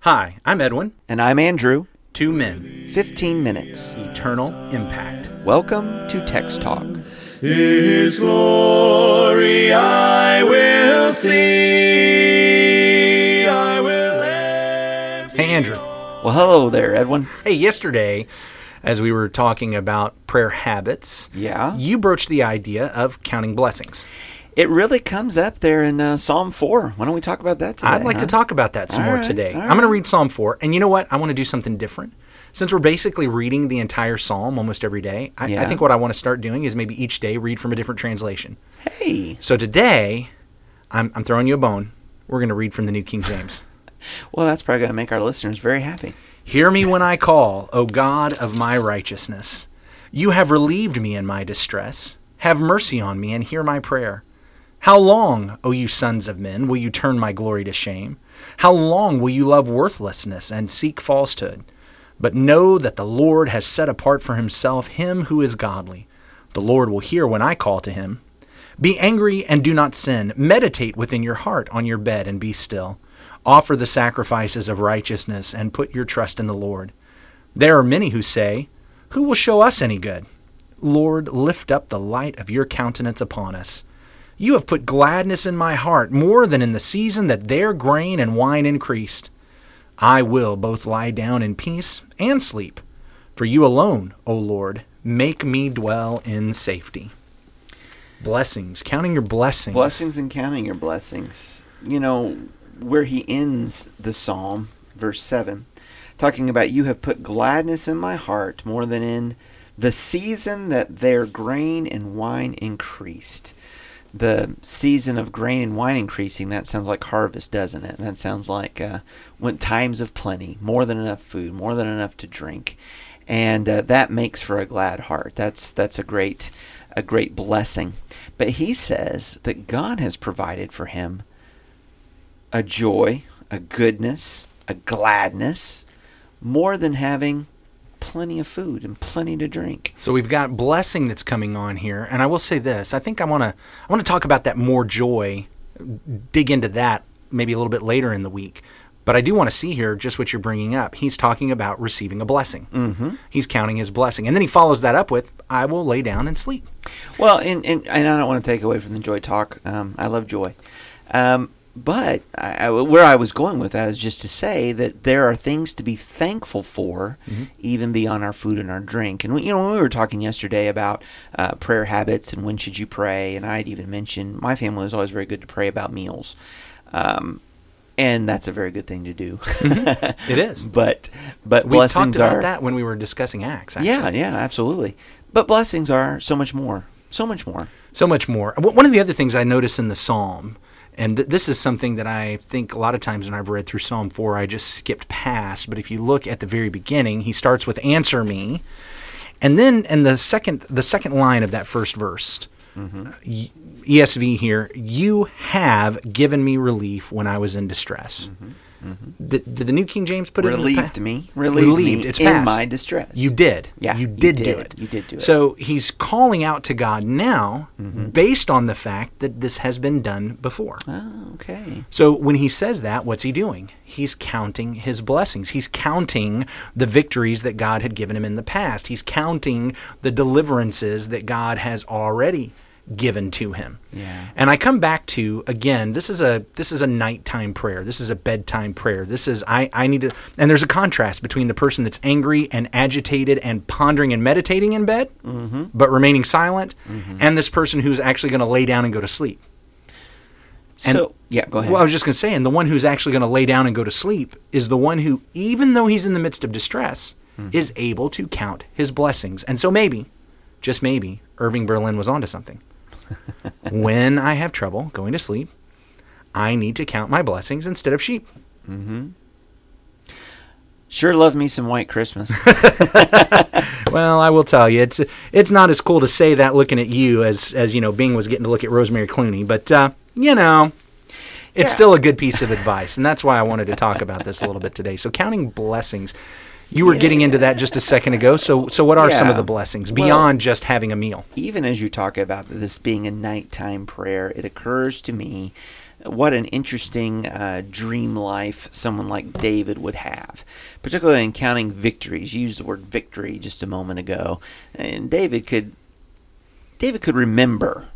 Hi, I'm Edwin. And I'm Andrew. Two men, 15 minutes. eternal impact. Welcome to Text Talk. His glory I will see. I will live. Hey, Andrew. Well, hello there, Edwin. Hey, yesterday, as we were talking about prayer habits, Yeah. you broached the idea of counting blessings. It really comes up there in uh, Psalm 4. Why don't we talk about that today? I'd like huh? to talk about that some All more right, today. I'm going to read Psalm 4. And you know what? I want to do something different. Since we're basically reading the entire psalm almost every day, I, I think what I want to start doing is maybe each day read from a different translation. Hey. So today, I'm, I'm throwing you a bone. We're going to read from the New King James. Well, that's probably going to make our listeners very happy. Hear me when I call, O God of my righteousness. You have relieved me in my distress. Have mercy on me and hear my prayer. How long, O you sons of men, will you turn my glory to shame? How long will you love worthlessness and seek falsehood? But know that the Lord has set apart for himself him who is godly. The Lord will hear when I call to him. Be angry and do not sin. Meditate within your heart on your bed and be still. Offer the sacrifices of righteousness and put your trust in the Lord. There are many who say, Who will show us any good? Lord, lift up the light of your countenance upon us. You have put gladness in my heart more than in the season that their grain and wine increased. I will both lie down in peace and sleep. For you alone, O Lord, make me dwell in safety. Blessings, counting your blessings. Blessings and counting your blessings. You know, where he ends the psalm, verse 7, talking about you have put gladness in my heart more than in the season that their grain and wine increased. The season of grain and wine increasing, that sounds like harvest, doesn't it? That sounds like uh, when times of plenty, more than enough food, more than enough to drink. And uh, that makes for a glad heart. That's that's a great a great blessing. But he says that God has provided for him a joy, a goodness, a gladness, more than having plenty of food and plenty to drink. So we've got blessing that's coming on here, and I will say this: I think I want to I want to talk about that more joy, dig into that maybe a little bit later in the week. But I do want to see here just what you're bringing up. He's talking about receiving a blessing. Mm-hmm. He's counting his blessing, and then he follows that up with, "I will lay down and sleep." Well, and, and, and I don't want to take away from the joy talk. Um, I love joy. Um, but I, I- where I was going with that is just to say that there are things to be thankful for, even beyond our food and our drink. And we, you know, when we were talking yesterday about uh, prayer habits and when should you pray, and I had even mentioned my family was always very good to pray about meals, um, and that's a very good thing to do. It is. but but We blessings talked about are that when we were discussing Acts. Actually. yeah yeah absolutely. But blessings are so much more, so much more. So much more. One of the other things I notice in the psalm, and th- this is something that I think a lot of times when I've read through Psalm 4, I just skipped past. But if you look at the very beginning, he starts with "Answer me," and then in the second the second line of that first verse, uh, y- ESV here, "You have given me relief when I was in distress." Did, did the New King James put it in the relieved me, relieved, me It's in past. my distress. You did. Yeah, You you did, do it. You did do it. So he's calling out to God now Mm-hmm. based on the fact that this has been done before. Oh, okay. So when he says that, what's he doing? He's counting his blessings. He's counting the victories that God had given him in the past. He's counting the deliverances that God has already given to him. Yeah. And I come back to again, this is a this is a nighttime prayer. This is a bedtime prayer. This is I I need to and there's a contrast between the person that's angry and agitated and pondering and meditating in bed, mm-hmm. but remaining silent, mm-hmm. and this person who's actually going to lay down and go to sleep. And- so yeah, go ahead. Well, I was just going to say, and the one who's actually going to lay down and go to sleep is the one who, even though he's in the midst of distress, mm-hmm. is able to count his blessings. And so maybe, just maybe, Irving Berlin was onto something. when I have trouble going to sleep, I need to count my blessings instead of sheep. Mm-hmm. sure love me some White Christmas. Well, I will tell you, it's it's not as cool to say that looking at you as as you know, Bing was getting to look at Rosemary Clooney, but uh, you know, it's Yeah. still a good piece of advice, and that's why I wanted to talk about this a little bit today. So, counting blessings. You were getting into that just a second ago. So, so what are some of the blessings Well- beyond just having a meal? Even as you talk about this being a nighttime prayer, it occurs to me what an interesting uh, dream life someone like David would have, particularly in counting victories. You used the word victory just a moment ago, and David could David could remember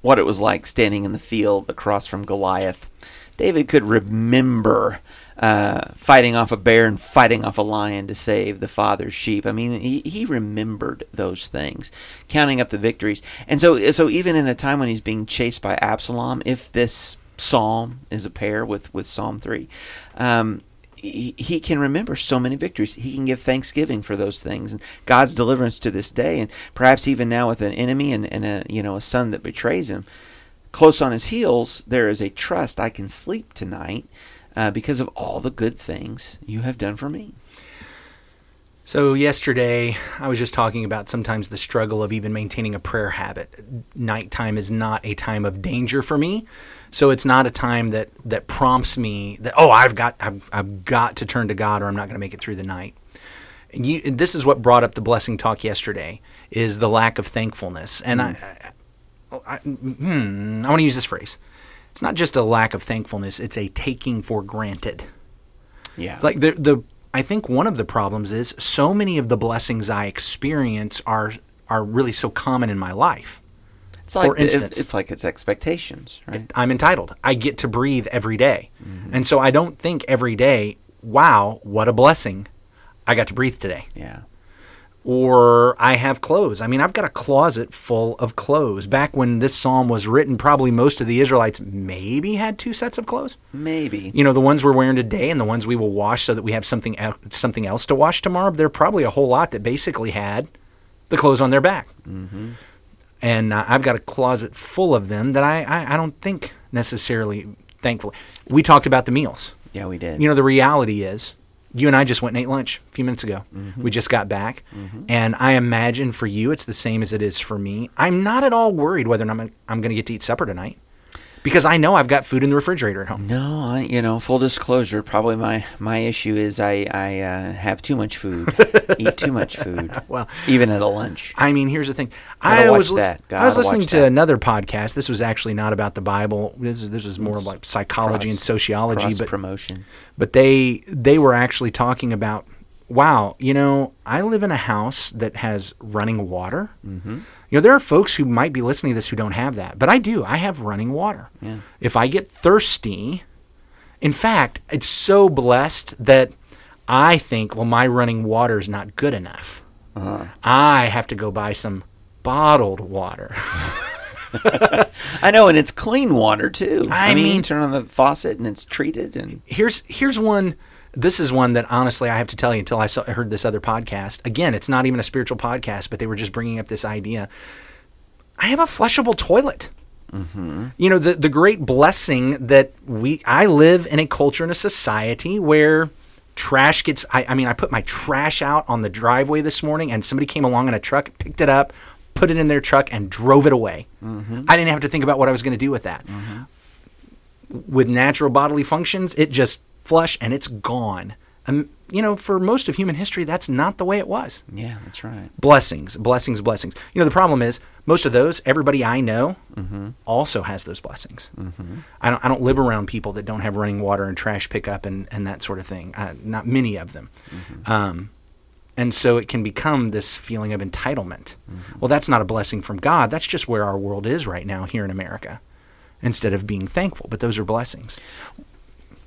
what it was like standing in the field across from Goliath. David could remember uh, fighting off a bear and fighting off a lion to save the father's sheep. I mean, he, he remembered those things, counting up the victories. And so, so even in a time when he's being chased by Absalom, if this psalm is a pair with, with Psalm 3, um, he, he can remember so many victories. He can give thanksgiving for those things and God's deliverance to this day, and perhaps even now with an enemy and, and a you know a son that betrays him, close on his heels, there is a trust. I can sleep tonight uh, because of all the good things you have done for me. So, yesterday, I was just talking about sometimes the struggle of even maintaining a prayer habit. Nighttime is not a time of danger for me. So, it's not a time that, that prompts me that, oh, I've got, I've, I've got to turn to God or I'm not going to make it through the night. You, this is what brought up the blessing talk yesterday is the lack of thankfulness. And mm. I, I, I, hmm, I want to use this phrase it's not just a lack of thankfulness, it's a taking for granted. Yeah. It's like the the I think one of the problems is so many of the blessings I experience are are really so common in my life. It's like for instance, it's like it's expectations, right? I'm entitled. I get to breathe every day. Mm-hmm. And so I don't think every day, wow, what a blessing. I got to breathe today. Yeah or I have clothes. I mean, I've got a closet full of clothes. Back when this psalm was written, probably most of the Israelites maybe had two sets of clothes. Maybe. You know, the ones we're wearing today and the ones we will wash so that we have something something else to wash tomorrow. There are probably a whole lot that basically had the clothes on their back. Mm-hmm. And uh, I've got a closet full of them that I, I, I don't think necessarily, thankfully. We talked about the meals. Yeah, we did. You know, the reality is you and I just went and ate lunch a few minutes ago. Mm-hmm. We just got back. Mm-hmm. And I imagine for you, it's the same as it is for me. I'm not at all worried whether I'm, I'm going to get to eat supper tonight because I know I've got food in the refrigerator at home. No, I, you know, full disclosure, probably my my issue is I I uh, have too much food, eat too much food. well, even at a lunch. I mean, here's the thing. I was li- I was listening to that. another podcast. This was actually not about the Bible. This this was more like psychology cross, and sociology, but promotion. But they they were actually talking about. Wow, you know, I live in a house that has running water. Mm-hmm you know, there are folks who might be listening to this who don't have that, but I do. I have running water. Yeah. If I get thirsty, in fact, it's so blessed that I think, well, my running water is not good enough. Uh-huh. I have to go buy some bottled water. I know, and it's clean water too. I, I mean, mean, turn on the faucet and it's treated. And here's here's one this is one that honestly I have to tell you until I saw, heard this other podcast. Again, it's not even a spiritual podcast, but they were just bringing up this idea. I have a flushable toilet. Mm-hmm. You know, the the great blessing that we I live in a culture and a society where trash gets. I, I mean, I put my trash out on the driveway this morning, and somebody came along in a truck, picked it up, put it in their truck, and drove it away. Mm-hmm. I didn't have to think about what I was going to do with that. Mm-hmm. With natural bodily functions, it just flush and it's gone. Um, you know, for most of human history, that's not the way it was. Yeah, that's right. Blessings, blessings, blessings. You know, the problem is most of those, everybody I know mm-hmm. also has those blessings. Mm-hmm. I, don't, I don't live around people that don't have running water and trash pickup and, and that sort of thing. Uh, not many of them. Mm-hmm. Um, and so it can become this feeling of entitlement. Mm-hmm. Well, that's not a blessing from God. That's just where our world is right now here in America instead of being thankful. But those are blessings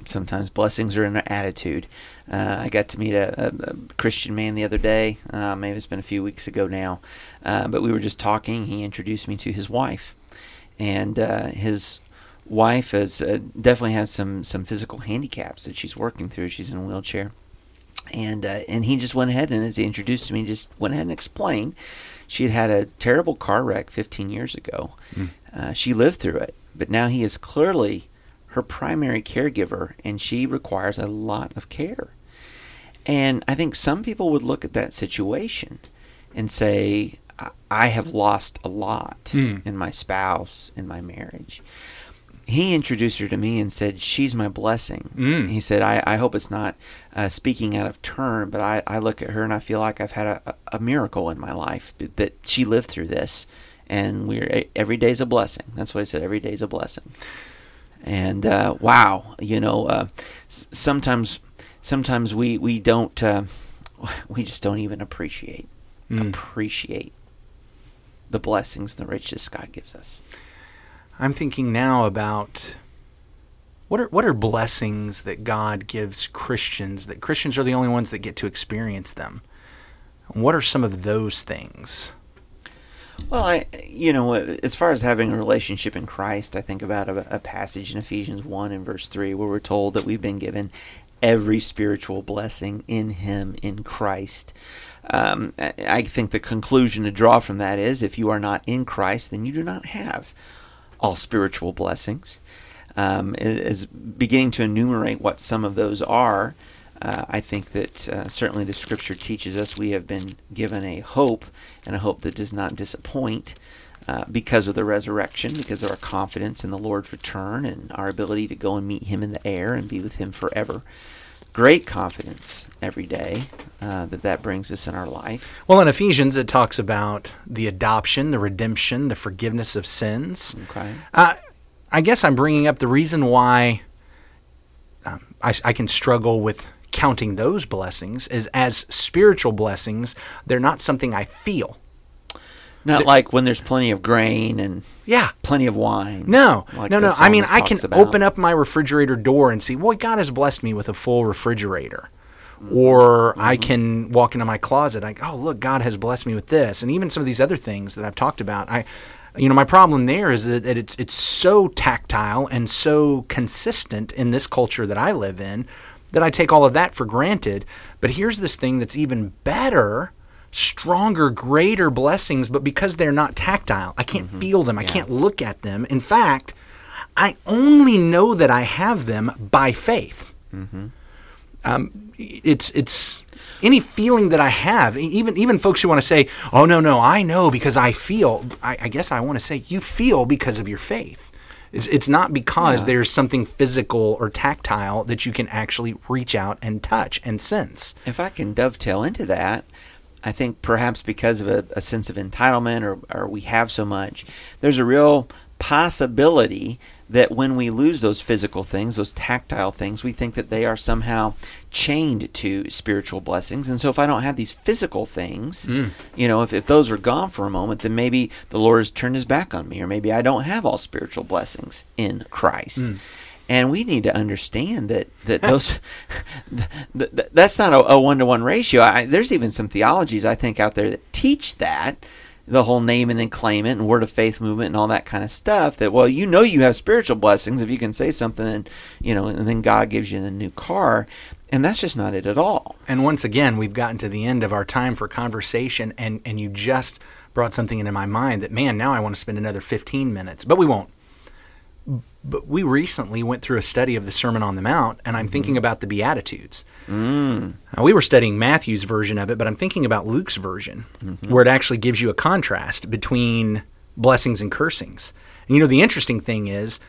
sometimes blessings are in an attitude. Uh, I got to meet a, a, a, Christian man the other day. Uh, maybe it's been a few weeks ago now, uh, but we were just talking. He introduced me to his wife, and uh, his wife has uh, definitely has some some physical handicaps that she's working through. She's in a wheelchair, and uh, and he just went ahead and as he introduced me, just went ahead and explained. She had had a terrible car wreck 15 years ago. Mm. she lived through it, but now he is clearly her primary caregiver, and she requires a lot of care. And I think some people would look at that situation and say, I have lost a lot mm. in my spouse, in my marriage. He introduced her to me and said, She's my blessing. Mm. He said, I, I hope it's not uh, speaking out of turn, but I, I look at her and I feel like I've had a, a miracle in my life that she lived through this. And we're every day's a blessing. That's what he said. Every day's a blessing And uh, wow, you know, uh, sometimes sometimes we we don't uh, we just don't even appreciate Mm. appreciate the blessings and the riches God gives us. I'm thinking now about what are what are blessings that God gives Christians that Christians are the only ones that get to experience them. What are some of those things? Well, I, you know, as far as having a relationship in Christ, I think about a, a passage in Ephesians 1 and verse 3 where we're told that we've been given every spiritual blessing in Him, in Christ. Um, I I think the conclusion to draw from that is if you are not in Christ, then you do not have all spiritual blessings. Um, is beginning to enumerate what some of those are. Uh, I think that uh, certainly the Scripture teaches us we have been given a hope, and a hope that does not disappoint uh, because of the resurrection, because of our confidence in the Lord's return and our ability to go and meet Him in the air and be with Him forever. Great confidence every day uh, that that brings us in our life. Well, in Ephesians, it talks about the adoption, the redemption, the forgiveness of sins. Okay. Uh, I guess I'm bringing up the reason why um, I, I can struggle with counting those blessings is as spiritual blessings, they're not something I feel. Not like when there's plenty of grain and Yeah. plenty of wine. No, like no, no. I mean, I can about. open up my refrigerator door and see, well, God has blessed me with a full refrigerator. Or I mm-hmm. can walk into my closet. I oh look, God has blessed me with this, and even some of these other things that I've talked about. I, you know, my problem there is that, that it's it's so tactile and so consistent in this culture that I live in that I take all of that for granted. But here's this thing that's even better, stronger, greater blessings, but because they're not tactile, I can't feel them. I can't look at them. In fact, I only know that I have them by faith. Um, it's it's any feeling that I have, even even folks who want to say, "Oh no, no, I know because I feel." I, I guess I want to say you feel because of your faith. It's it's not because Yeah. there's something physical or tactile that you can actually reach out and touch and sense. If I can dovetail into that, I think perhaps because of a, a sense of entitlement or, or we have so much, there's a real possibility that when we lose those physical things, those tactile things, we think that they are somehow chained to spiritual blessings. And so if I don't have these physical things, hmm. you know, if, if those are gone for a moment, then maybe the Lord has turned his back on me, or maybe I don't have all spiritual blessings in Christ. Hmm. And we need to understand that that those th- th- that's not a one to one ratio. I, there's even some theologies I think out there that teach that the whole name and claim it and word of faith movement and all that kind of stuff. That well, you know you have spiritual blessings if you can say something, and you know, and then God gives you the new car, and that's just not it at all. And once again, we've gotten to the end of our time for conversation, and, and you just brought something into my mind that, man, now I want to spend another 15 minutes, but we won't. But we recently went through a study of the Sermon on the Mount, and I'm mm-hmm. thinking about the Beatitudes. Mm. Uh, we were studying Matthew's version of it, but I'm thinking about Luke's version, mm-hmm. where it actually gives you a contrast between blessings and cursings. And you know, the interesting thing is,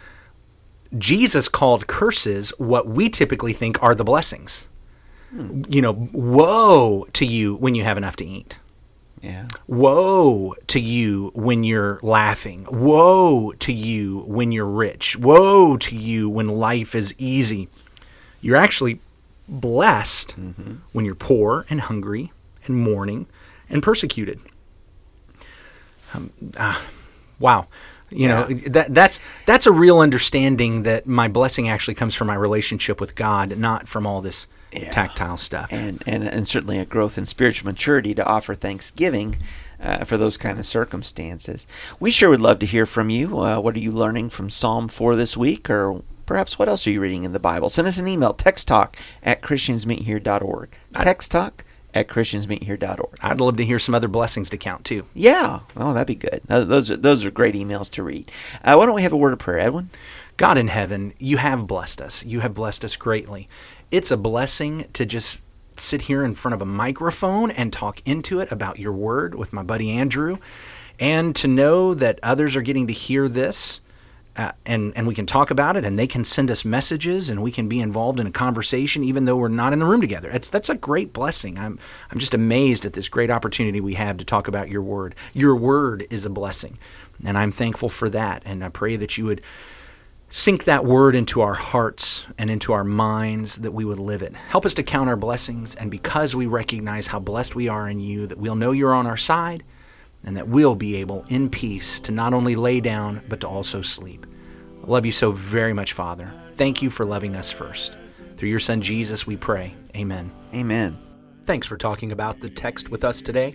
Jesus called curses what we typically think are the blessings hmm. you know, woe to you when you have enough to eat. Yeah. Woe to you when you're laughing. Woe to you when you're rich. Woe to you when life is easy. You're actually blessed when you're poor and hungry and mourning and persecuted. Um, ah, wow. You know that that's that's a real understanding that my blessing actually comes from my relationship with God, not from all this Yeah. tactile stuff. and, and and certainly a growth in spiritual maturity to offer thanksgiving uh, for those kind of circumstances. We sure would love to hear from you. Uh, what are you learning from Psalm 4 this week, or perhaps what else are you reading in the Bible? Send us an email, text talk at christiansmeethere.org. Text talk at christiansmeethere.org. I'd love to hear some other blessings to count too. Yeah, oh, that'd be good. Those are those are great emails to read. Uh, why don't we have a word of prayer, Edwin? God in heaven, you have blessed us. You have blessed us greatly. It's a blessing to just sit here in front of a microphone and talk into it about your word with my buddy Andrew, and to know that others are getting to hear this. Uh, and and we can talk about it, and they can send us messages, and we can be involved in a conversation, even though we're not in the room together. That's that's a great blessing. I'm I'm just amazed at this great opportunity we have to talk about your word. Your word is a blessing, and I'm thankful for that. And I pray that you would Sink that word into our hearts and into our minds that we would live it. Help us to count our blessings, and because we recognize how blessed we are in you, that we'll know you're on our side and that we'll be able in peace to not only lay down, but to also sleep. I love you so very much, Father. Thank you for loving us first. Through your Son Jesus, we pray. Amen. Amen. Thanks for talking about the text with us today.